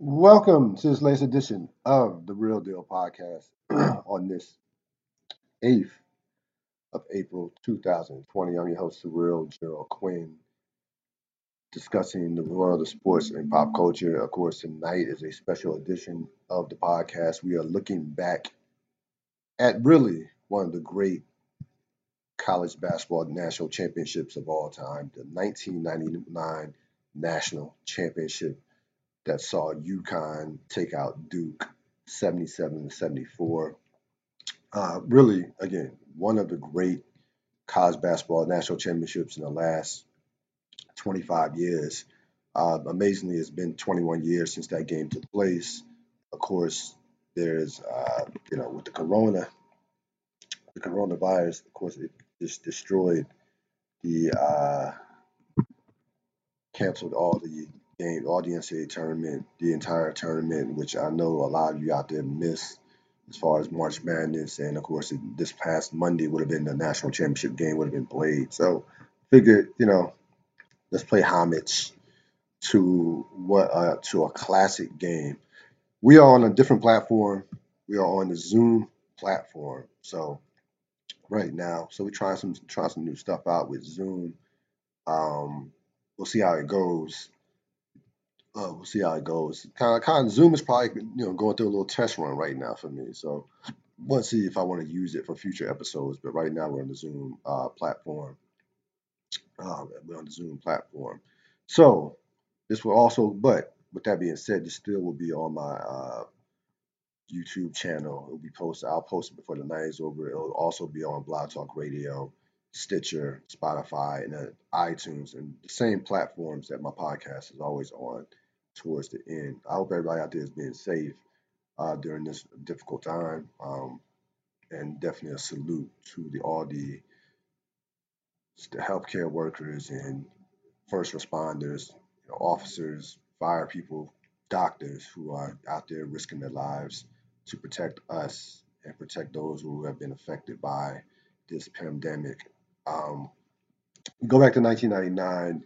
Welcome to this latest edition of the Real Deal Podcast on this 8th of April 2020. I'm your host, the Real Gerald Quinn, discussing the world of sports and pop culture. Of course, tonight is a special edition of the podcast. We are looking back at really one of the great college basketball national championships of all time, the 1999 National Championship that saw UConn take out Duke 77 to 74. Uh, really, again, one of the great college basketball national championships in the last 25 years. Uh, amazingly, it's been 21 years since that game took place. Of course, there's, uh, you know, with the corona, the coronavirus, of course, it just destroyed the, uh, canceled all the game, all the tournament, the entire tournament, which I know a lot of you out there missed as far as March Madness. And of course, this past Monday would have been the national championship game would have been played. So figured, you know, let's play homage to what uh, to a classic game. We are on a different platform. We are on the Zoom platform. So right now, so we're trying some trying some new stuff out with Zoom. Um, we'll see how it goes. Uh, we'll see how it goes. Kind of, kind of Zoom is probably you know going through a little test run right now for me. So we'll see if I want to use it for future episodes. But right now we're on the Zoom uh, platform. Uh, we're on the Zoom platform. So this will also, but with that being said, this still will be on my uh, YouTube channel. It will be posted. I'll post it before the night is over. It'll also be on Blog Talk Radio, Stitcher, Spotify, and uh, iTunes, and the same platforms that my podcast is always on towards the end. I hope everybody out there is being safe uh, during this difficult time, um, and definitely a salute to the all the, the healthcare workers and first responders, you know, officers, fire people, doctors who are out there risking their lives to protect us and protect those who have been affected by this pandemic. Um, go back to 1999.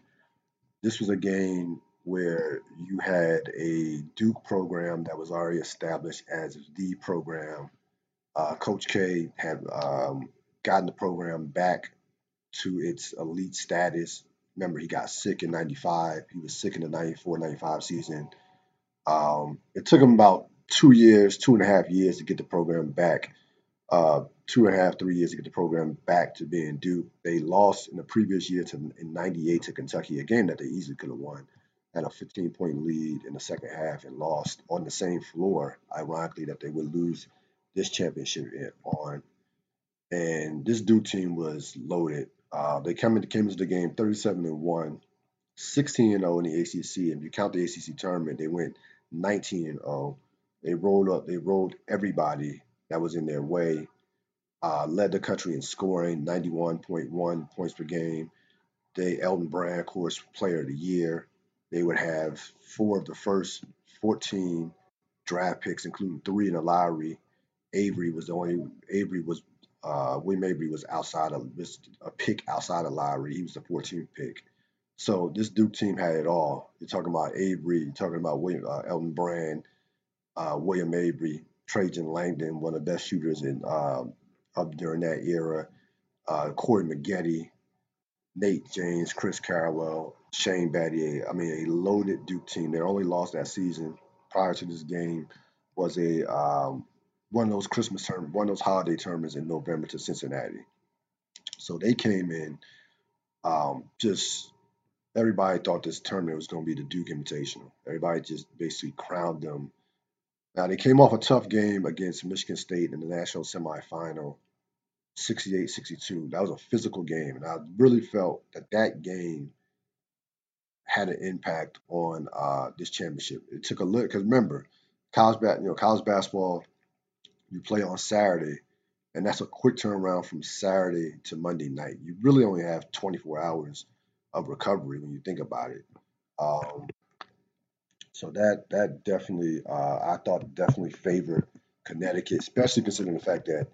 This was a game where you had a Duke program that was already established as the program. Uh, Coach K had um, gotten the program back to its elite status. Remember, he got sick in 95. He was sick in the 94 95 season. Um, it took him about two years, two and a half years to get the program back. Uh, two and a half, three years to get the program back to being Duke. They lost in the previous year to in '98 to Kentucky, a game that they easily could have won. Had a 15 point lead in the second half and lost on the same floor. Ironically, that they would lose this championship on. And this Duke team was loaded. Uh, they came into, came into the game 37 and 1, 16 and 0 in the ACC. If you count the ACC tournament, they went 19 and 0. They rolled up, they rolled everybody that was in their way. Uh, led the country in scoring, 91.1 points per game. They Elton Brand, of course, Player of the Year. They would have four of the first 14 draft picks, including three in the lottery. Avery was the only. Avery was uh, William Avery was outside of a pick outside of lottery. He was the 14th pick. So this Duke team had it all. You're talking about Avery. You're talking about William, uh, Elton Brand, uh, William Avery, Trajan Langdon, one of the best shooters in uh, up during that era. Uh, Corey Maggette, Nate James, Chris Carrawell, Shane Battier. I mean, a loaded Duke team. Their only loss that season prior to this game was a um, one of those Christmas term, one of those holiday tournaments in November to Cincinnati. So they came in um, just everybody thought this tournament was going to be the Duke Invitational. Everybody just basically crowned them. Now they came off a tough game against Michigan State in the national semifinal, 68-62. That was a physical game, and I really felt that that game had an impact on uh, this championship. It took a look because remember, college you know, college basketball, you play on Saturday, and that's a quick turnaround from Saturday to Monday night. You really only have 24 hours of recovery when you think about it. Um, so that that definitely, uh, I thought definitely favored Connecticut, especially considering the fact that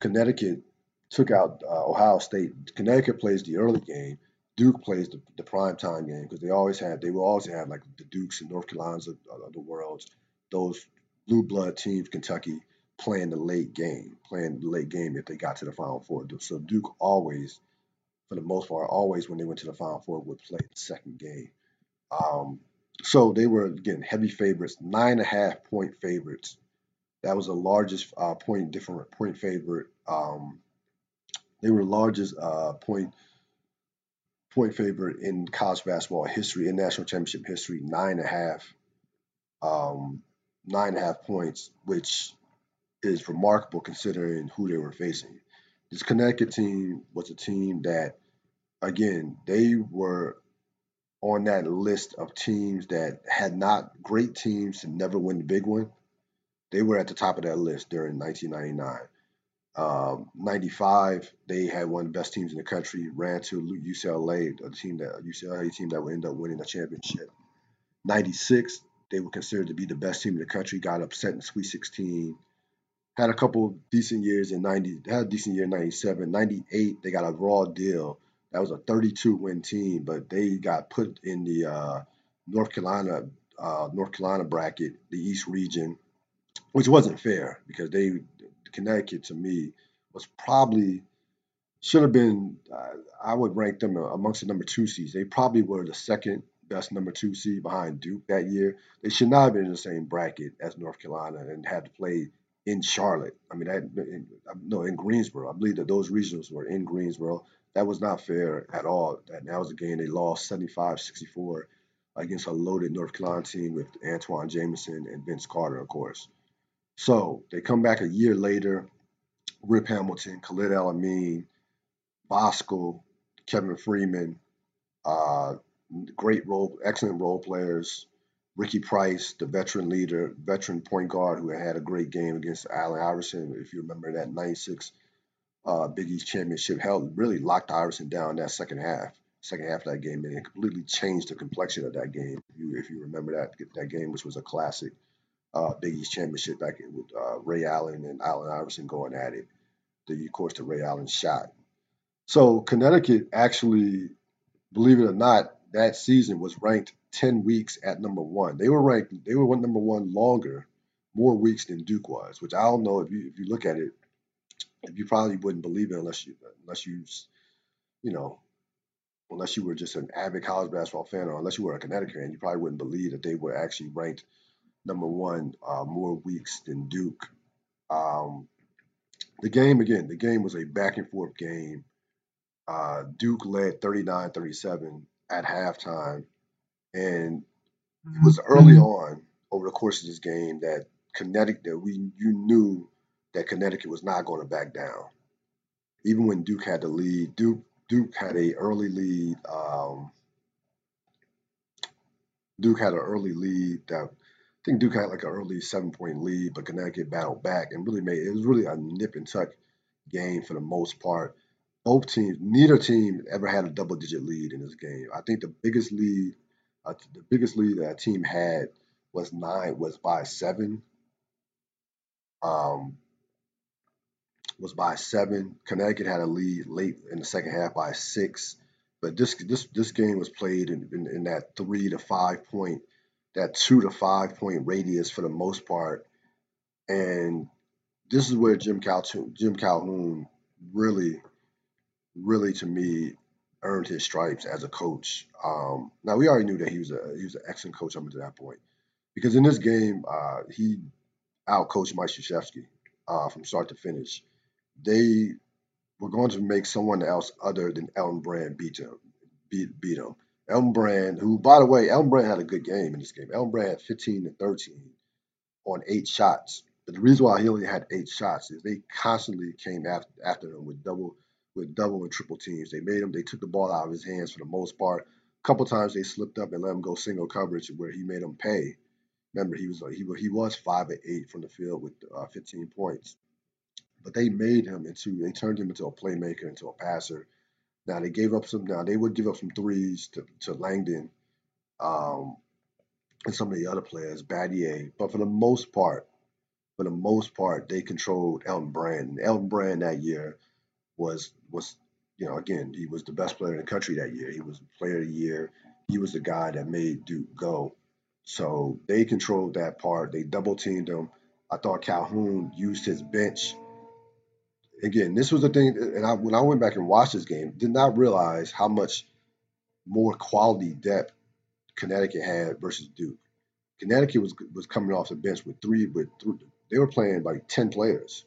Connecticut took out uh, Ohio State. Connecticut plays the early game. Duke plays the, the prime time game because they always had they will always have like the Dukes and North Carolinas of, of the world, those blue blood teams, Kentucky playing the late game, playing the late game if they got to the Final Four. So Duke always, for the most part, always when they went to the Final Four would play the second game. Um, so they were again heavy favorites, nine and a half point favorites. That was the largest uh, point different point favorite. Um, they were the largest uh, point point favorite in college basketball history, in national championship history, nine and a half, um, nine and a half points, which is remarkable considering who they were facing. This Connecticut team was a team that, again, they were on that list of teams that had not great teams and never win the big one. They were at the top of that list during 1999. Um, 95, they had one of the best teams in the country, ran to UCLA, a team that a UCLA team that would end up winning the championship. 96, they were considered to be the best team in the country, got upset in Sweet 16. Had a couple decent years in 90, had a decent year in 97. 98, they got a raw deal that was a 32 win team, but they got put in the uh, North Carolina uh, North Carolina bracket, the East region, which wasn't fair because they Connecticut to me was probably should have been. Uh, I would rank them amongst the number two seeds. They probably were the second best number two seed behind Duke that year. They should not have been in the same bracket as North Carolina and had to play in Charlotte. I mean, I, in, no, in Greensboro. I believe that those regionals were in Greensboro that was not fair at all. That, that was a game they lost 75-64 against a loaded North Carolina team with Antawn Jamison and Vince Carter, of course. So they come back a year later. Rip Hamilton, Khalid El-Amin, Voskuhl, Kevin Freeman, uh, great role, excellent role players. Ricky Price, the veteran leader, veteran point guard who had a great game against Allen Iverson, if you remember that 96 uh, Big East championship held really locked Iverson down that second half, second half of that game, and it completely changed the complexion of that game. If you, if you remember that that game, which was a classic uh, Big East championship back with uh, Ray Allen and Allen Iverson going at it. The of course the Ray Allen shot. So Connecticut actually, believe it or not, that season was ranked 10 weeks at number one. They were ranked, they were number one longer, more weeks than Duke was, which I don't know if you if you look at it you probably wouldn't believe it unless you unless you you know unless you were just an avid college basketball fan or unless you were a Connecticut fan, you probably wouldn't believe that they were actually ranked number one uh, more weeks than Duke. Um, the game again, the game was a back and forth game. Uh, Duke led 39-37 at halftime, and it was early mm-hmm. on over the course of this game that Connecticut that we you knew that Connecticut was not going to back down. Even when Duke had the lead, Duke Duke had a early lead. Um, Duke had an early lead that I think Duke had like an early seven point lead, but Connecticut battled back and really made it was really a nip and tuck game for the most part. Both teams, neither team ever had a double digit lead in this game. I think the biggest lead, uh, the biggest lead that a team had was nine, was by seven. Um, was by seven. Connecticut had a lead late in the second half by six. But this this this game was played in, in, in that three to five point, that two to five point radius for the most part. And this is where Jim Calhoun, Jim Calhoun really, really to me earned his stripes as a coach. Um, now we already knew that he was a he was an excellent coach up to that point, because in this game uh, he outcoached Mike Krzyzewski uh, from start to finish they were going to make someone else other than Elton Brand beat him. Beat, beat him. Elton Brand, who, by the way, Elton Brand had a good game in this game. Elton Brand had 15 to 13 on eight shots. But the reason why he only had eight shots is they constantly came after, after him with double with double and triple teams. They made him, they took the ball out of his hands for the most part. A couple times they slipped up and let him go single coverage where he made them pay. Remember, he was he, he was five at eight from the field with uh, 15 points but they made him into they turned him into a playmaker, into a passer. Now they gave up some. Now they would give up some threes to, to Langdon, um, and some of the other players, Battier. But for the most part, for the most part, they controlled Elton Brand. And Elton Brand that year was was you know, again, he was the best player in the country that year. He was player of the year. He was the guy that made Duke go. So they controlled that part. They double teamed him. I thought Calhoun used his bench. Again, this was the thing, and I, when I went back and watched this game, did not realize how much more quality depth Connecticut had versus Duke. Connecticut was was coming off the bench with three, with three, they were playing like ten players.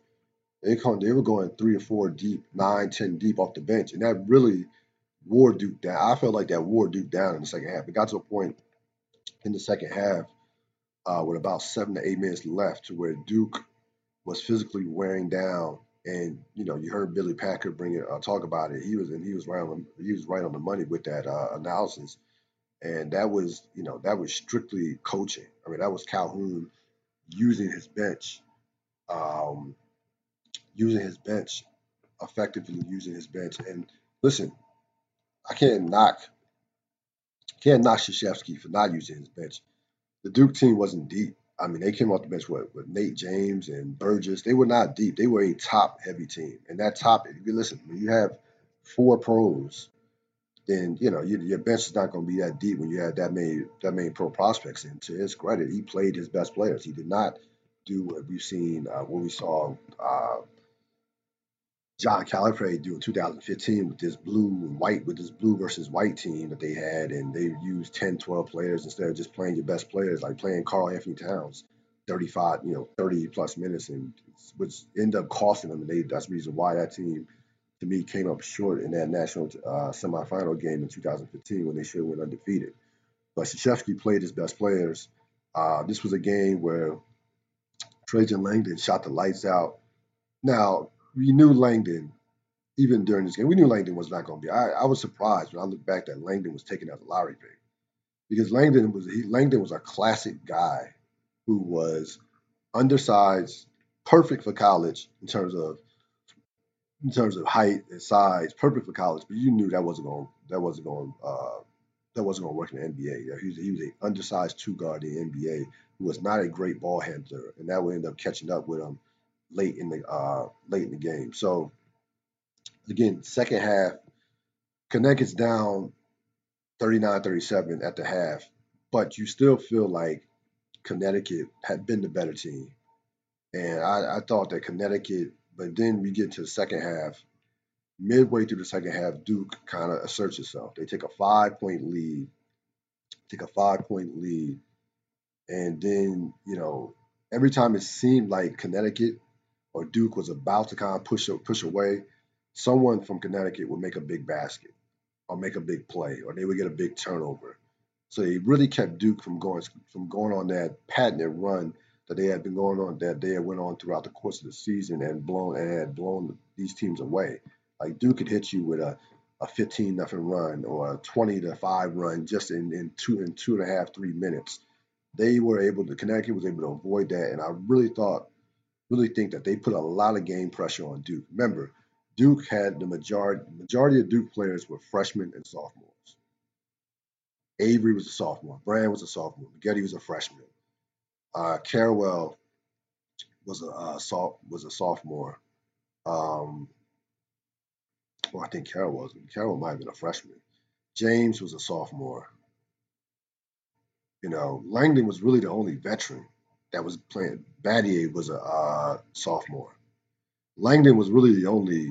They come, they were going three or four deep, nine, ten deep off the bench, and that really wore Duke down. I felt like that wore Duke down in the second half. It got to a point in the second half uh, with about seven to eight minutes left to where Duke was physically wearing down. And you know, you heard Billy Packer bring it, uh, talk about it. He was and he was right on the, he was right on the money with that uh, analysis. And that was, you know, that was strictly coaching. I mean, that was Calhoun using his bench, um, using his bench, effectively using his bench. And listen, I can't knock, can't knock Krzyzewski for not using his bench. The Duke team wasn't deep. I mean, they came off the bench with, with Nate James and Burgess. They were not deep. They were a top heavy team. And that top, if you listen, when you have four pros then you know you, your bench is not going to be that deep when you have that many that many pro prospects. And to his credit, he played his best players. He did not do what we've seen, uh, what we saw uh, John Calipari do in 2015 with this blue and white, with this blue versus white team that they had, and they used 10, 12 players instead of just playing your best players, like playing Karl-Anthony Towns, 35, you know, 30 plus minutes, and which ended up costing them. And they, that's the reason why that team to me came up short in that national uh, semifinal game in 2015 when they should have went undefeated. But Krzyzewski played his best players. Uh, this was a game where Trajan Langdon shot the lights out. Now we knew Langdon, even during this game, we knew Langdon was not going to be. I, I was surprised when I look back that Langdon was taken as a lottery pick because Langdon was he, Langdon was a classic guy who was undersized, perfect for college in terms of in terms of height and size, perfect for college, but you knew that wasn't going that wasn't going uh, that wasn't going to work in the NBA. He was, he was an undersized two guard in the NBA who was not a great ball handler, and that would end up catching up with him late in the uh, late in the game. So again, second half, Connecticut's down 39-37 at the half, but you still feel like Connecticut had been the better team. And I, I thought that Connecticut but then we get to the second half. Midway through the second half, Duke kind of asserts itself. They take a five point lead, take a five point lead, and then you know every time it seemed like Connecticut or Duke was about to kind of push push away, someone from Connecticut would make a big basket or make a big play or they would get a big turnover. So they really kept Duke from going from going on that patented run that they had been going on that they had went on throughout the course of the season and blown and had blown these teams away. Like Duke could hit you with a, a 15 nothing run or a 20 to five run just in, in two in two and a half three minutes. They were able to Connecticut was able to avoid that, and I really thought, really think that they put a lot of game pressure on Duke. Remember, Duke had the majority majority of Duke players were freshmen and sophomores. Avery was a sophomore. Brand was a sophomore. Getty was a freshman. Uh, Carrawell was a uh, was a sophomore. Um, well, I think Carroll was. Carroll might have been a freshman. James was a sophomore. You know, Langdon was really the only veteran that was playing. Battier was a uh, sophomore. Langdon was really the only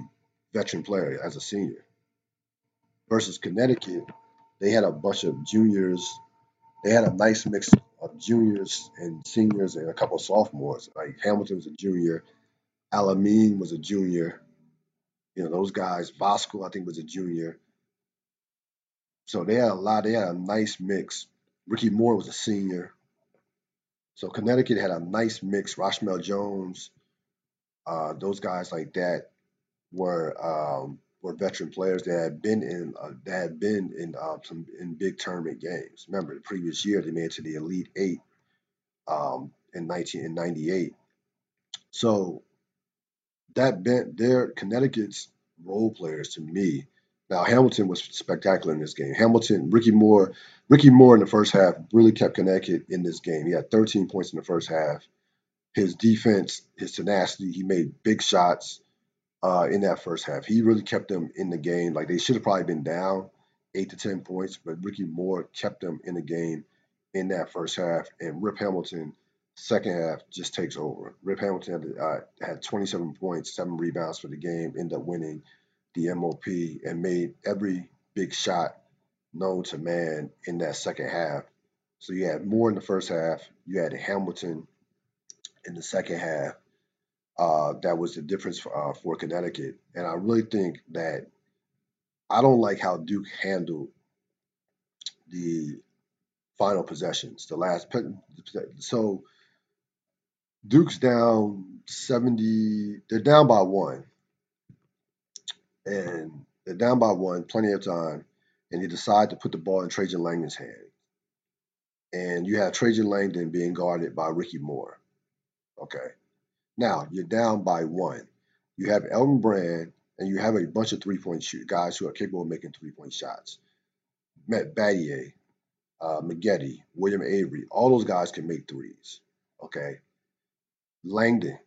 veteran player as a senior. Versus Connecticut, they had a bunch of juniors. They had a nice mix of juniors and seniors and a couple of sophomores. Like Hamilton was a junior, El-Amin was a junior. You know, those guys, Voskuhl, I think, was a junior. So they had a lot, they had a nice mix. Ricky Moore was a senior. So Connecticut had a nice mix. Rashamel Jones, uh, those guys like that were um, were veteran players that had been in uh, that had been in uh, some in big tournament games. Remember, the previous year they made it to the Elite Eight um, in 1998. So that bent their Connecticut's role players to me. Now Hamilton was spectacular in this game. Hamilton, Ricky Moore, Ricky Moore in the first half really kept Connecticut in this game. He had 13 points in the first half. His defense, his tenacity, he made big shots. uh, in that first half. He really kept them in the game. Like they should have probably been down eight to ten points, but Ricky Moore kept them in the game in that first half. And Rip Hamilton, second half, just takes over. Rip Hamilton had, uh, had 27 points, seven rebounds for the game, ended up winning the MOP and made every big shot known to man in that second half. So you had Moore in the first half, you had Hamilton in the second half. Uh, that was the difference for, uh, for Connecticut. And I really think that I don't like how Duke handled the final possessions, the last. So Duke's down 70, they're down by one. And they're down by one, plenty of time. And they decide to put the ball in Trajan Langdon's hand. And you have Trajan Langdon being guarded by Ricky Moore. Okay. Now you're down by one. You have Elton Brand and you have a bunch of three point shoot guys who are capable of making three point shots. Matt Battier, uh, Maggette, William Avery, all those guys can make threes. Okay. Langdon.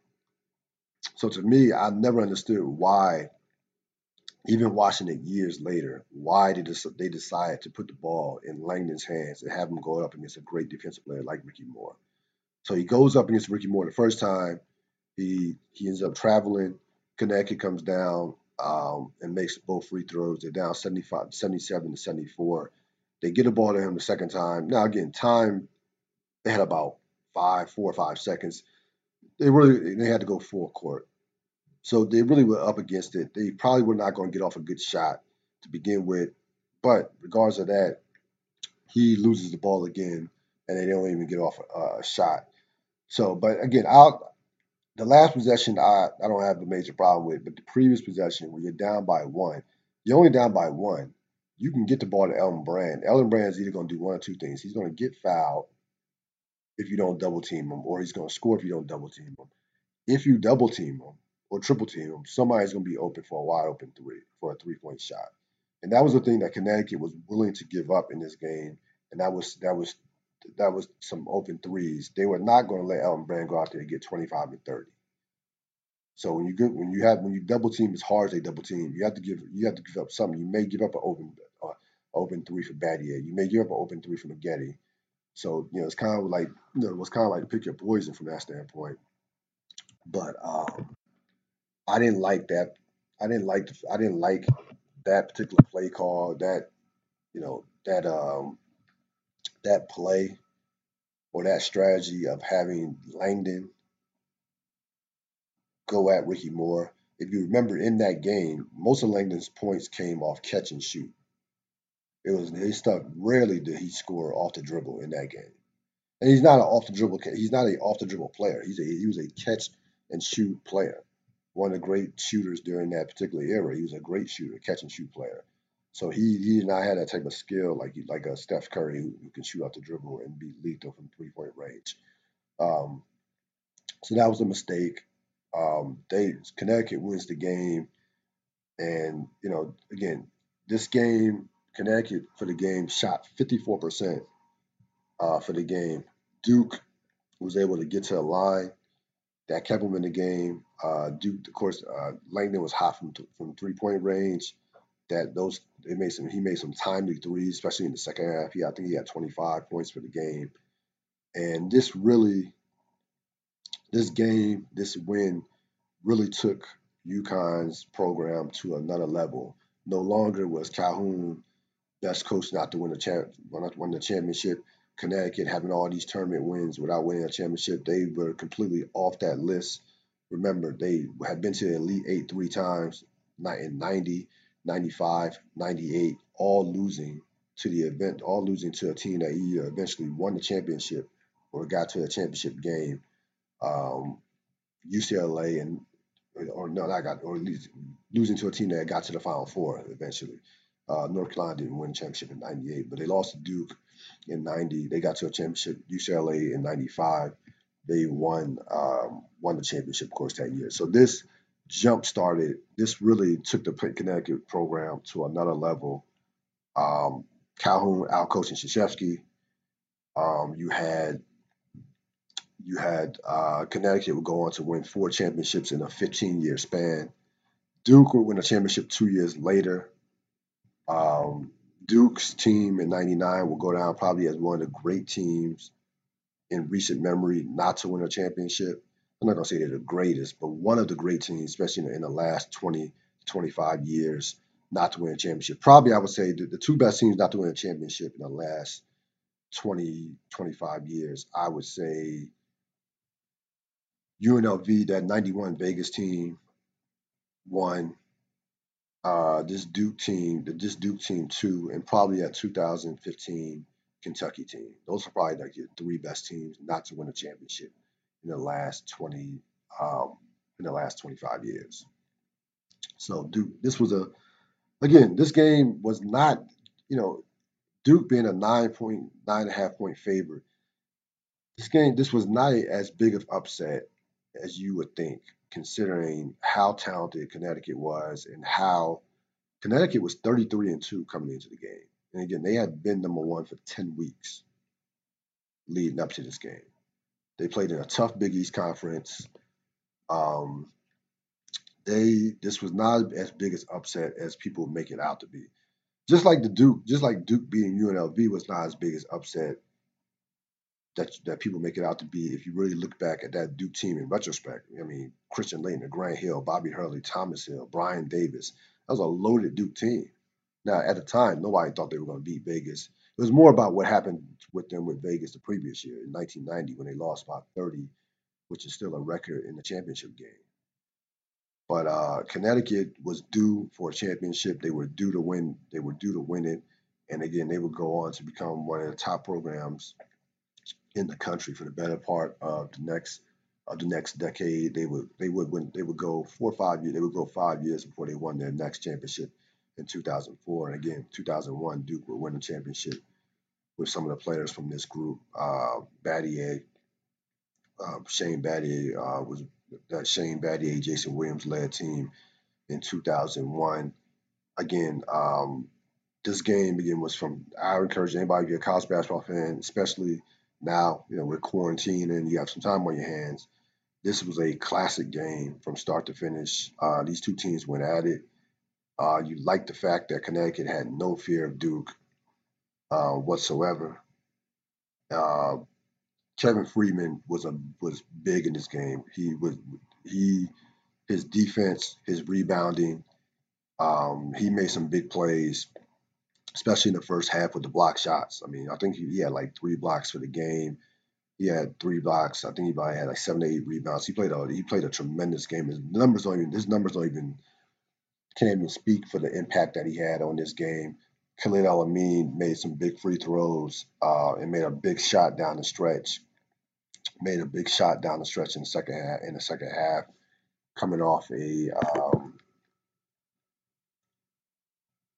So to me, I never understood why, even watching it years later, why did they decide to put the ball in Langdon's hands and have him go up against a great defensive player like Ricky Moore. So he goes up against Ricky Moore the first time. He he ends up traveling. Connecticut comes down um, and makes both free throws. They're down 75, 77 to 74. They get the ball to him the second time. Now again, time they had about five, four or five seconds. They really they had to go full court. So they really were up against it. They probably were not going to get off a good shot to begin with. But regardless of that, he loses the ball again, and they don't even get off a, a shot. So, but again, the last possession I, I don't have a major problem with, but the previous possession where you're down by one, you're only down by one. You can get the ball to Elton Brand. Brand is either going to do one or two things. He's going to get fouled if you don't double team him, or he's going to score if you don't double team him. If you double team him or triple team somebody's going to be open for a wide open three for a three point shot. And that was the thing that Connecticut was willing to give up in this game, and that was that was that was some open threes. They were not going to let Elton Brand go out there and get 25 and 30. So when you get when you have when you double team as hard as they double team, you have to give you have to give up something. You may give up an open uh, open three for Battier. You may give up an open three for Maggette. So you know it's kind of like you know it was kind of like pick your poison from that standpoint. But um, I didn't like that. I didn't like the, I didn't like that particular play call. That you know that um that play or that strategy of having Langdon go at Ricky Moore. If you remember in that game, most of Langdon's points came off catch and shoot. It was his stuff. Rarely did he score off the dribble in that game. And he's not an off the dribble. He's not an off the dribble player. He's a he was a catch and shoot player. One of the great shooters during that particular era. He was a great shooter, catch and shoot player. So he he did not have that type of skill like like a Steph Curry who, who can shoot out the dribble and be lethal from three point range. Um, so that was a mistake. Um, they Connecticut wins the game, and you know again this game Connecticut for the game shot 54% uh, for the game. Duke was able to get to the line that kept them in the game. Uh, Duke, of course, uh, Langdon was hot from from three point range. That those they made some he made some timely threes, especially in the second half. He I think he had 25 points for the game, and this really this game, this win, really took UConn's program to another level. No longer was Calhoun best coach not to win the not to win the championship. Connecticut having all these tournament wins without winning a championship, they were completely off that list. Remember, they had been to the Elite Eight three times, in 90, 95, 98, all losing to the event, all losing to a team that either eventually won the championship or got to a championship game um, UCLA and or no, I got or at least losing to a team that got to the Final Four eventually. Uh, North Carolina didn't win championship in '98, but they lost to Duke in '90. They got to a championship. UCLA in '95, they won um, won the championship, of course, that year. So this jump started. This really took the Connecticut program to another level. Um, Calhoun out coaching Krzyzewski. Um, you had you had uh, Connecticut would go on to win four championships in a 15 year span. Duke would win a championship two years later. Um, Duke's team in '99 will go down probably as one of the great teams in recent memory not to win a championship. I'm not gonna say they're the greatest, but one of the great teams, especially in, in the last 20, 25 years, not to win a championship. Probably, I would say the, the two best teams not to win a championship in the last 20, 25 years. I would say UNLV, that 91 Vegas team, won. Uh, this Duke team, the this Duke team two, and probably that 2015 Kentucky team. Those are probably like your three best teams not to win a championship in the last 20, um, in the last 25 years. So Duke, this was a, again, this game was not, you know, Duke being a nine point, nine and a half point favorite. This game, this was not as big of upset as you would think, considering how talented Connecticut was and how Connecticut was 33 and 2 coming into the game. And again, they had been number one for 10 weeks leading up to this game. They played in a tough Big East conference. Um, they this was not as big as upset as people make it out to be. Just like the Duke, just like Duke beating UNLV was not as big as upset that that people make it out to be if you really look back at that Duke team in retrospect. I mean, Christian Laettner, Grant Hill, Bobby Hurley, Thomas Hill, Brian Davis. That was a loaded Duke team. Now, at the time, nobody thought they were going to beat Vegas. It was more about what happened with them with Vegas the previous year in 1990 when they lost by 30, which is still a record in the championship game. But uh, Connecticut was due for a championship. They were due to win. They were due to win it, and again, they would go on to become one of the top programs in the country for the better part of the next of the next decade. They would they would win they would go four or five years they would go five years before they won their next championship in 2004. And again, 2001 Duke would win the championship with some of the players from this group. Uh, Battier, uh, Shane Battier uh, was that Shane Battier, Jason Williams led team in 2001. Again, um, this game again was from. I encourage anybody to be a college basketball fan, especially now, you know, with quarantine and you have some time on your hands, this was a classic game from start to finish. Uh, these two teams went at it. Uh, you like the fact that Connecticut had no fear of Duke uh, whatsoever. Uh, Kevin Freeman was a was big in this game. He was he his defense, his rebounding. Um, he made some big plays especially in the first half with the block shots. I mean, I think he, he had like three blocks for the game. He had three blocks. I think he probably had like seven to eight rebounds. He played a he played a tremendous game. His numbers don't even his numbers don't even can't even speak for the impact that he had on this game. Khalid El-Amin made some big free throws uh, and made a big shot down the stretch. Made a big shot down the stretch in the second half. In the second half, coming off a um,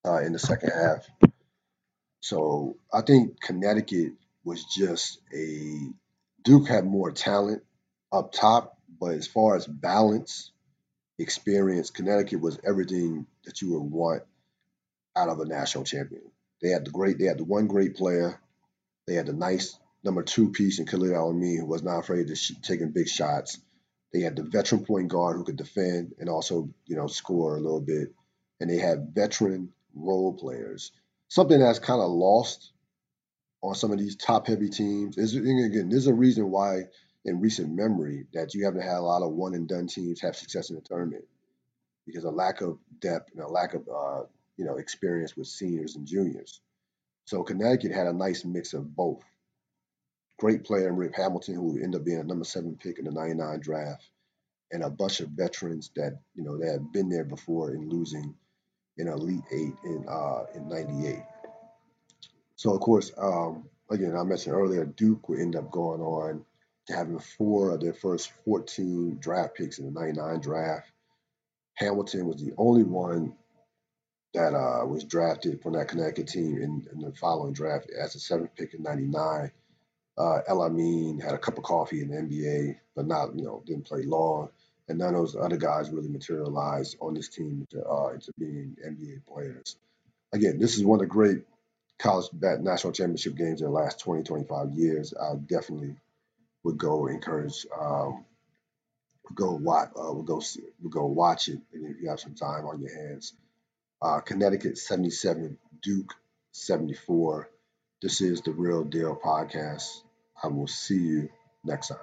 uh, in the second half. So I think Connecticut was just a Duke had more talent up top, but as far as balance, experience, Connecticut was everything that you would want out of a national champion. They had the great, they had the one great player. They had the nice number two piece in Khalid El-Amin, who was not afraid to sh- taking big shots. They had the veteran point guard who could defend and also, you know, score a little bit. And they had veteran role players something that's kind of lost on some of these top heavy teams. Is again, there's a reason why in recent memory that you haven't had a lot of one and done teams have success in the tournament because a lack of depth and a lack of uh, you know experience with seniors and juniors. So Connecticut had a nice mix of both. Great player Rip Hamilton, who would end up being a number seven pick in the '99 draft, and a bunch of veterans that you know that had been there before in losing in Elite Eight in uh, in '98. So of course, um, again, I mentioned earlier, Duke would end up going on having four of their first 14 draft picks in the '99 draft. Hamilton was the only one that uh, was drafted from that Connecticut team in, in, the following draft as a seventh pick in '99. Uh, El-Amin had a cup of coffee in the NBA, but not, you know, didn't play long and none of those other guys really materialized on this team to, uh, into being NBA players. Again, this is one of the great college national championship games in the last 20, 25 years. I definitely would go encourage um, go watch. Uh, we'll go. We'll go watch it, and if you have some time on your hands, uh, Connecticut 77, Duke 74. This is the Real Deal podcast. I will see you next time.